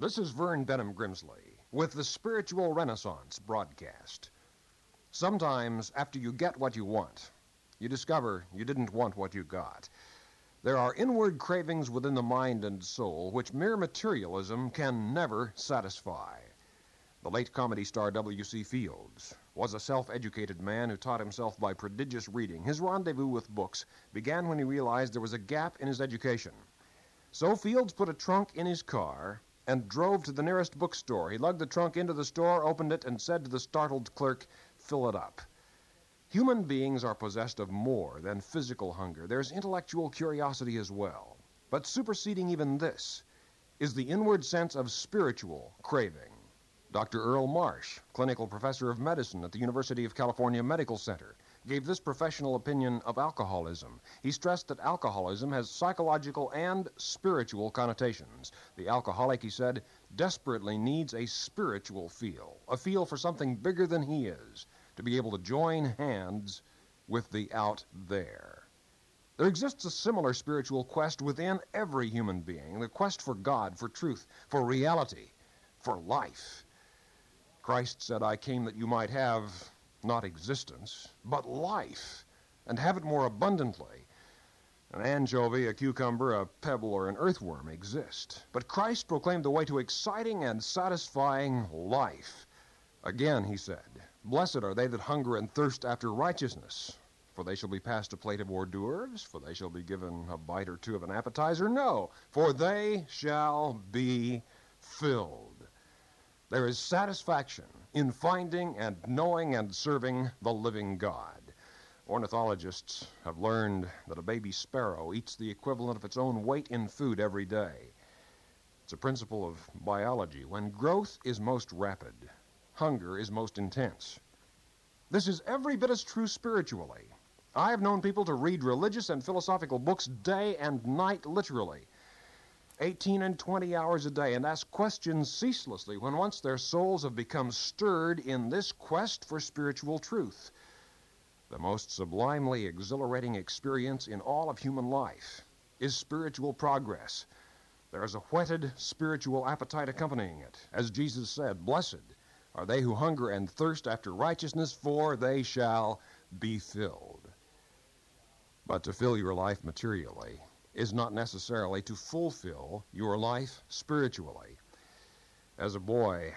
This is Vern Bennom Grimsley with the Spiritual Renaissance broadcast. Sometimes, after you get what you want, you discover you didn't want what you got. There are inward cravings within the mind and soul which mere materialism can never satisfy. The late comedy star W.C. Fields was a self educated man who taught himself by prodigious reading. His rendezvous with books began when he realized there was a gap in his education. So Fields put a trunk in his car and drove to the nearest bookstore. He lugged the trunk into the store, opened it, and said to the startled clerk, Fill it up. Human beings are possessed of more than physical hunger. There's intellectual curiosity as well. But superseding even this is the inward sense of spiritual craving. Dr. Earl Marsh, clinical professor of medicine at the University of California Medical Center, gave this professional opinion of alcoholism. He stressed that alcoholism has psychological and spiritual connotations. The alcoholic, he said, desperately needs a spiritual feel, a feel for something bigger than he is, to be able to join hands with the out there. There exists a similar spiritual quest within every human being the quest for God, for truth, for reality, for life. Christ said, I came that you might have not existence, but life, and have it more abundantly. An anchovy, a cucumber, a pebble, or an earthworm exist. But Christ proclaimed the way to exciting and satisfying life. Again, he said, Blessed are they that hunger and thirst after righteousness, for they shall be passed a plate of hors d'oeuvres, for they shall be given a bite or two of an appetizer. No, for they shall be filled. There is satisfaction in finding and knowing and serving the living God. Ornithologists have learned that a baby sparrow eats the equivalent of its own weight in food every day. It's a principle of biology. When growth is most rapid, hunger is most intense. This is every bit as true spiritually. I have known people to read religious and philosophical books day and night, literally. 18 and 20 hours a day and ask questions ceaselessly when once their souls have become stirred in this quest for spiritual truth. The most sublimely exhilarating experience in all of human life is spiritual progress. There is a whetted spiritual appetite accompanying it. As Jesus said, Blessed are they who hunger and thirst after righteousness, for they shall be filled. But to fill your life materially, is not necessarily to fulfill your life spiritually. As a boy,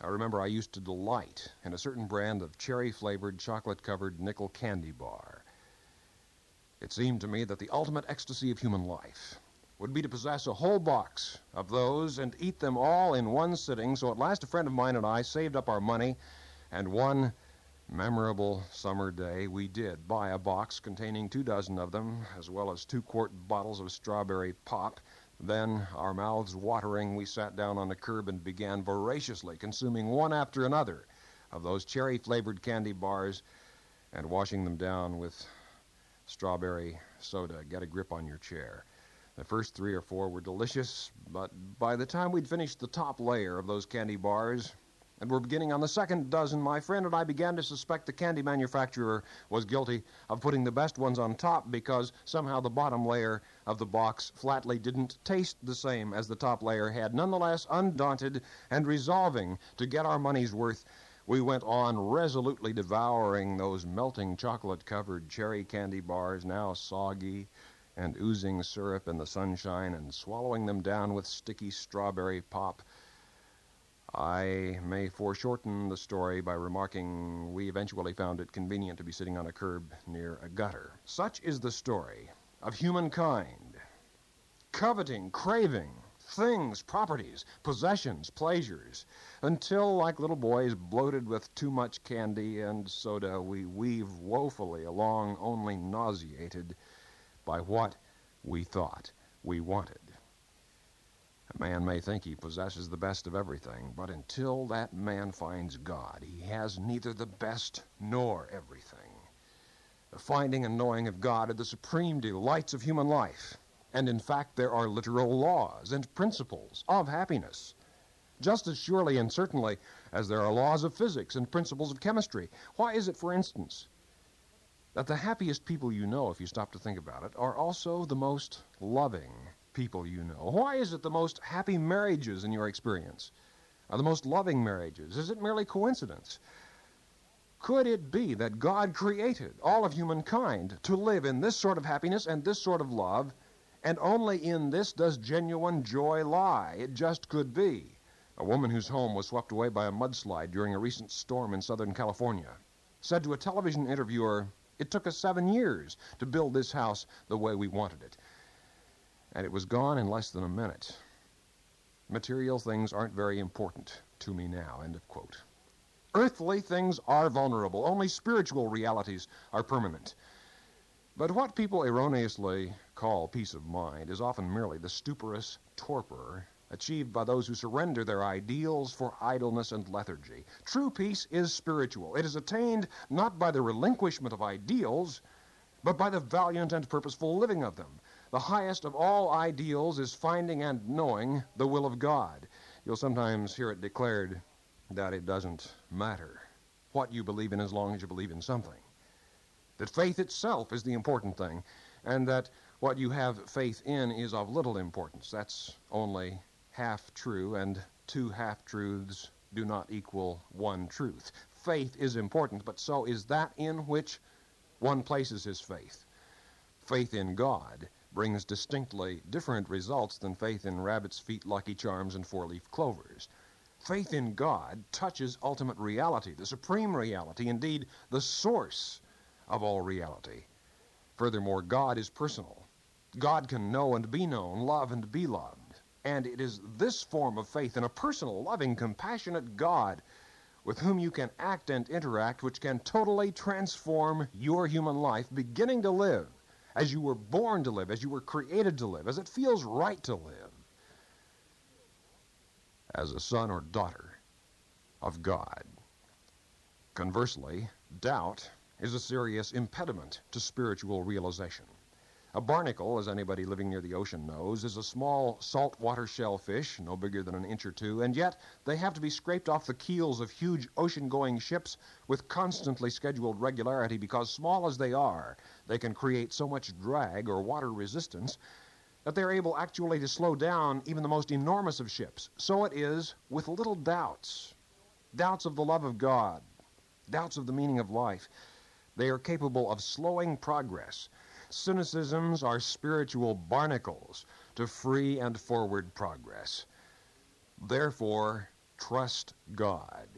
I remember I used to delight in a certain brand of cherry flavored, chocolate covered nickel candy bar. It seemed to me that the ultimate ecstasy of human life would be to possess a whole box of those and eat them all in one sitting. So at last, a friend of mine and I saved up our money, and one memorable summer day, we did buy a box containing two dozen of them, as well as two quart bottles of strawberry pop. Then, our mouths watering, we sat down on the curb and began voraciously consuming one after another of those cherry flavored candy bars and washing them down with strawberry soda. Get a grip on your chair. The first three or four were delicious, but by the time we'd finished the top layer of those candy bars, and we're beginning on the second dozen, my friend and I began to suspect the candy manufacturer was guilty of putting the best ones on top because somehow the bottom layer of the box flatly didn't taste the same as the top layer had. Nonetheless, undaunted and resolving to get our money's worth, we went on resolutely devouring those melting chocolate covered cherry candy bars, now soggy and oozing syrup in the sunshine, and swallowing them down with sticky strawberry pop I may foreshorten the story by remarking we eventually found it convenient to be sitting on a curb near a gutter. Such is the story of humankind. Coveting, craving, things, properties, possessions, pleasures, until, like little boys bloated with too much candy and soda, we weave woefully along, only nauseated by what we thought we wanted. Man may think he possesses the best of everything, but until that man finds God, he has neither the best nor everything. The finding and knowing of God are the supreme delights of human life. And in fact, there are literal laws and principles of happiness. Just as surely and certainly as there are laws of physics and principles of chemistry. Why is it, for instance, that the happiest people you know, if you stop to think about it, are also the most loving people you know? Why is it the most happy marriages in your experience are the most loving marriages? Is it merely coincidence? Could it be that God created all of humankind to live in this sort of happiness and this sort of love, and only in this does genuine joy lie? It just could be. A woman whose home was swept away by a mudslide during a recent storm in Southern California said to a television interviewer, It took us seven years to build this house the way we wanted it. And it was gone in less than a minute. Material things aren't very important to me now. End of quote. Earthly things are vulnerable. Only spiritual realities are permanent. But what people erroneously call peace of mind is often merely the stuporous torpor achieved by those who surrender their ideals for idleness and lethargy. True peace is spiritual. It is attained not by the relinquishment of ideals, but by the valiant and purposeful living of them. The highest of all ideals is finding and knowing the will of God. You'll sometimes hear it declared that it doesn't matter what you believe in as long as you believe in something. That faith itself is the important thing, and that what you have faith in is of little importance. That's only half true, and two half truths do not equal one truth. Faith is important, but so is that in which one places his faith. Faith in God brings distinctly different results than faith in rabbit's feet, lucky charms, and four leaf clovers. Faith in God touches ultimate reality, the supreme reality, indeed, the source of all reality. Furthermore, God is personal. God can know and be known, love and be loved. And it is this form of faith in a personal, loving, compassionate God with whom you can act and interact which can totally transform your human life, beginning to live as you were born to live, as you were created to live, as it feels right to live, as a son or daughter of God. Conversely, doubt is a serious impediment to spiritual realization. A barnacle, as anybody living near the ocean knows, is a small saltwater shellfish, no bigger than an inch or two, and yet they have to be scraped off the keels of huge ocean going ships with constantly scheduled regularity because, small as they are, they can create so much drag or water resistance that they're able actually to slow down even the most enormous of ships. So it is with little doubts doubts of the love of God, doubts of the meaning of life. They are capable of slowing progress Cynicisms are spiritual barnacles to free and forward progress. Therefore, trust God.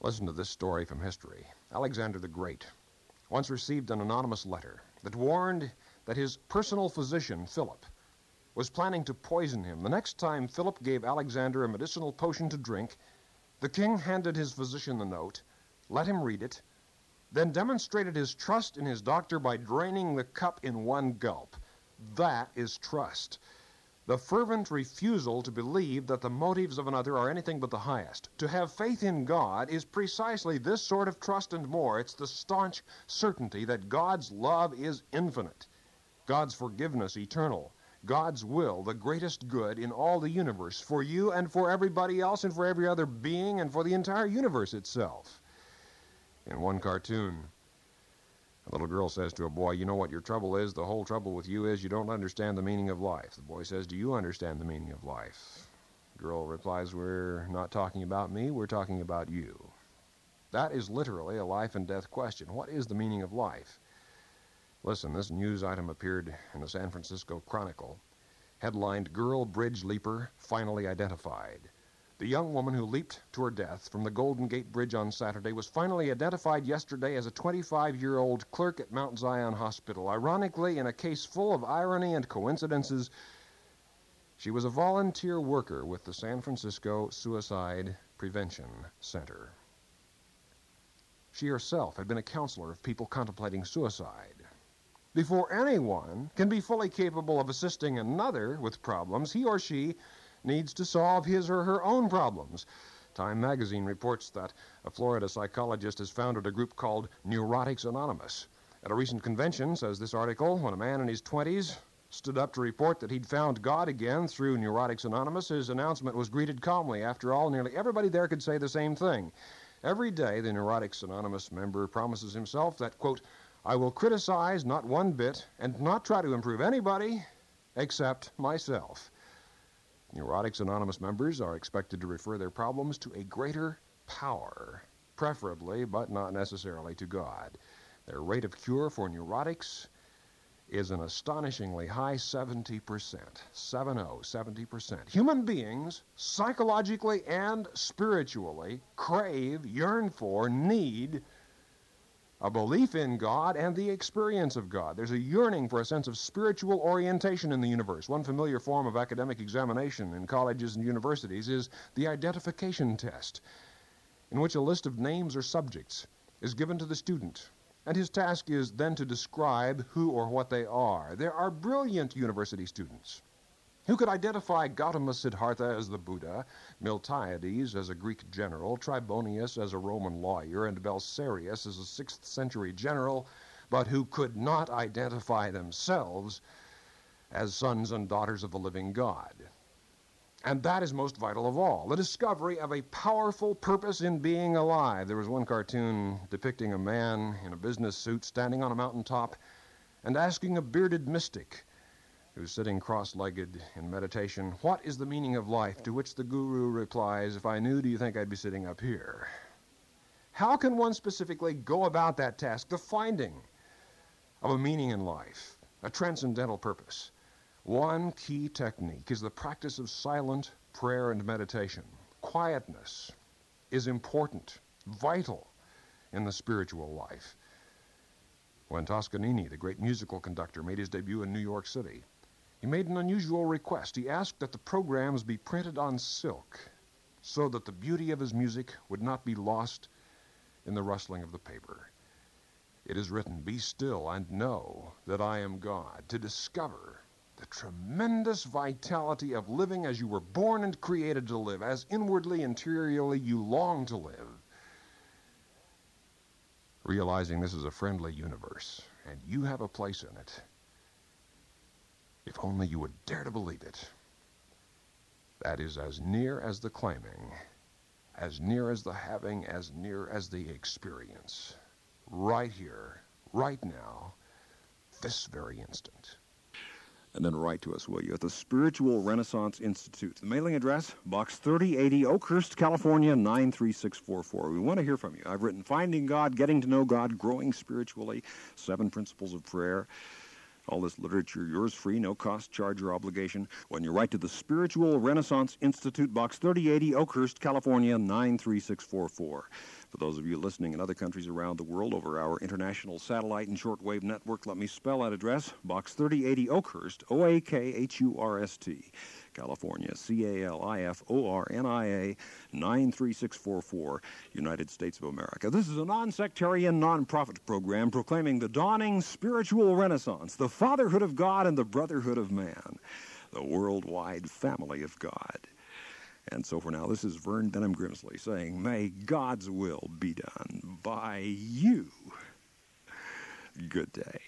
Listen to this story from history. Alexander the Great once received an anonymous letter that warned that his personal physician, Philip, was planning to poison him. The next time Philip gave Alexander a medicinal potion to drink, the king handed his physician the note, let him read it, then demonstrated his trust in his doctor by draining the cup in one gulp. That is trust. The fervent refusal to believe that the motives of another are anything but the highest. To have faith in God is precisely this sort of trust and more. It's the staunch certainty that God's love is infinite, God's forgiveness eternal, God's will the greatest good in all the universe, for you and for everybody else and for every other being and for the entire universe itself. In one cartoon, a little girl says to a boy, You know what your trouble is? The whole trouble with you is you don't understand the meaning of life. The boy says, Do you understand the meaning of life? The girl replies, We're not talking about me, we're talking about you. That is literally a life and death question. What is the meaning of life? Listen, this news item appeared in the San Francisco Chronicle, headlined Girl Bridge Leaper Finally Identified. The young woman who leaped to her death from the Golden Gate Bridge on Saturday was finally identified yesterday as a 25 year old clerk at Mount Zion Hospital. Ironically, in a case full of irony and coincidences, she was a volunteer worker with the San Francisco Suicide Prevention Center. She herself had been a counselor of people contemplating suicide. Before anyone can be fully capable of assisting another with problems, he or she needs to solve his or her own problems. Time magazine reports that a Florida psychologist has founded a group called Neurotics Anonymous. At a recent convention, says this article, when a man in his 20s stood up to report that he'd found God again through Neurotics Anonymous, his announcement was greeted calmly. After all, nearly everybody there could say the same thing. Every day, the Neurotics Anonymous member promises himself that, quote, I will criticize not one bit and not try to improve anybody, except myself. Neurotics Anonymous members are expected to refer their problems to a greater power, preferably, but not necessarily, to God. Their rate of cure for neurotics is an astonishingly high 70%. 70, 70%. Human beings, psychologically and spiritually, crave, yearn for, need a belief in God and the experience of God. There's a yearning for a sense of spiritual orientation in the universe. One familiar form of academic examination in colleges and universities is the identification test, in which a list of names or subjects is given to the student. And his task is then to describe who or what they are. There are brilliant university students who could identify Gautama Siddhartha as the Buddha, Miltiades as a Greek general, Tribonius as a Roman lawyer, and Belisarius as a 6th century general, but who could not identify themselves as sons and daughters of the living God. And that is most vital of all the discovery of a powerful purpose in being alive. There was one cartoon depicting a man in a business suit standing on a mountaintop and asking a bearded mystic who's sitting cross legged in meditation, What is the meaning of life? To which the guru replies, If I knew, do you think I'd be sitting up here? How can one specifically go about that task, the finding of a meaning in life, a transcendental purpose? One key technique is the practice of silent prayer and meditation. Quietness is important, vital in the spiritual life. When Toscanini, the great musical conductor, made his debut in New York City, he made an unusual request. He asked that the programs be printed on silk so that the beauty of his music would not be lost in the rustling of the paper. It is written, Be still and know that I am God, to discover the tremendous vitality of living as you were born and created to live, as inwardly, interiorly you long to live. Realizing this is a friendly universe and you have a place in it if only you would dare to believe it. That is as near as the claiming, as near as the having, as near as the experience. Right here, right now, this very instant. And then write to us, will you, at the Spiritual Renaissance Institute. The mailing address, Box 3080, Oakhurst, California, 93644. We want to hear from you. I've written Finding God, Getting to Know God, Growing Spiritually, Seven Principles of Prayer. All this literature, yours free, no cost, charge, or obligation, when you write to the Spiritual Renaissance Institute, Box 3080, Oakhurst, California, 93644. For those of you listening in other countries around the world over our international satellite and shortwave network, let me spell that address Box 3080 Oakhurst, O A K H U R S T. California, C A L I F O R N I A 93644, United States of America. This is a non sectarian, non profit program proclaiming the dawning spiritual renaissance, the fatherhood of God and the brotherhood of man, the worldwide family of God. And so for now, this is Vern Bennom Grimsley saying, May God's will be done by you. Good day.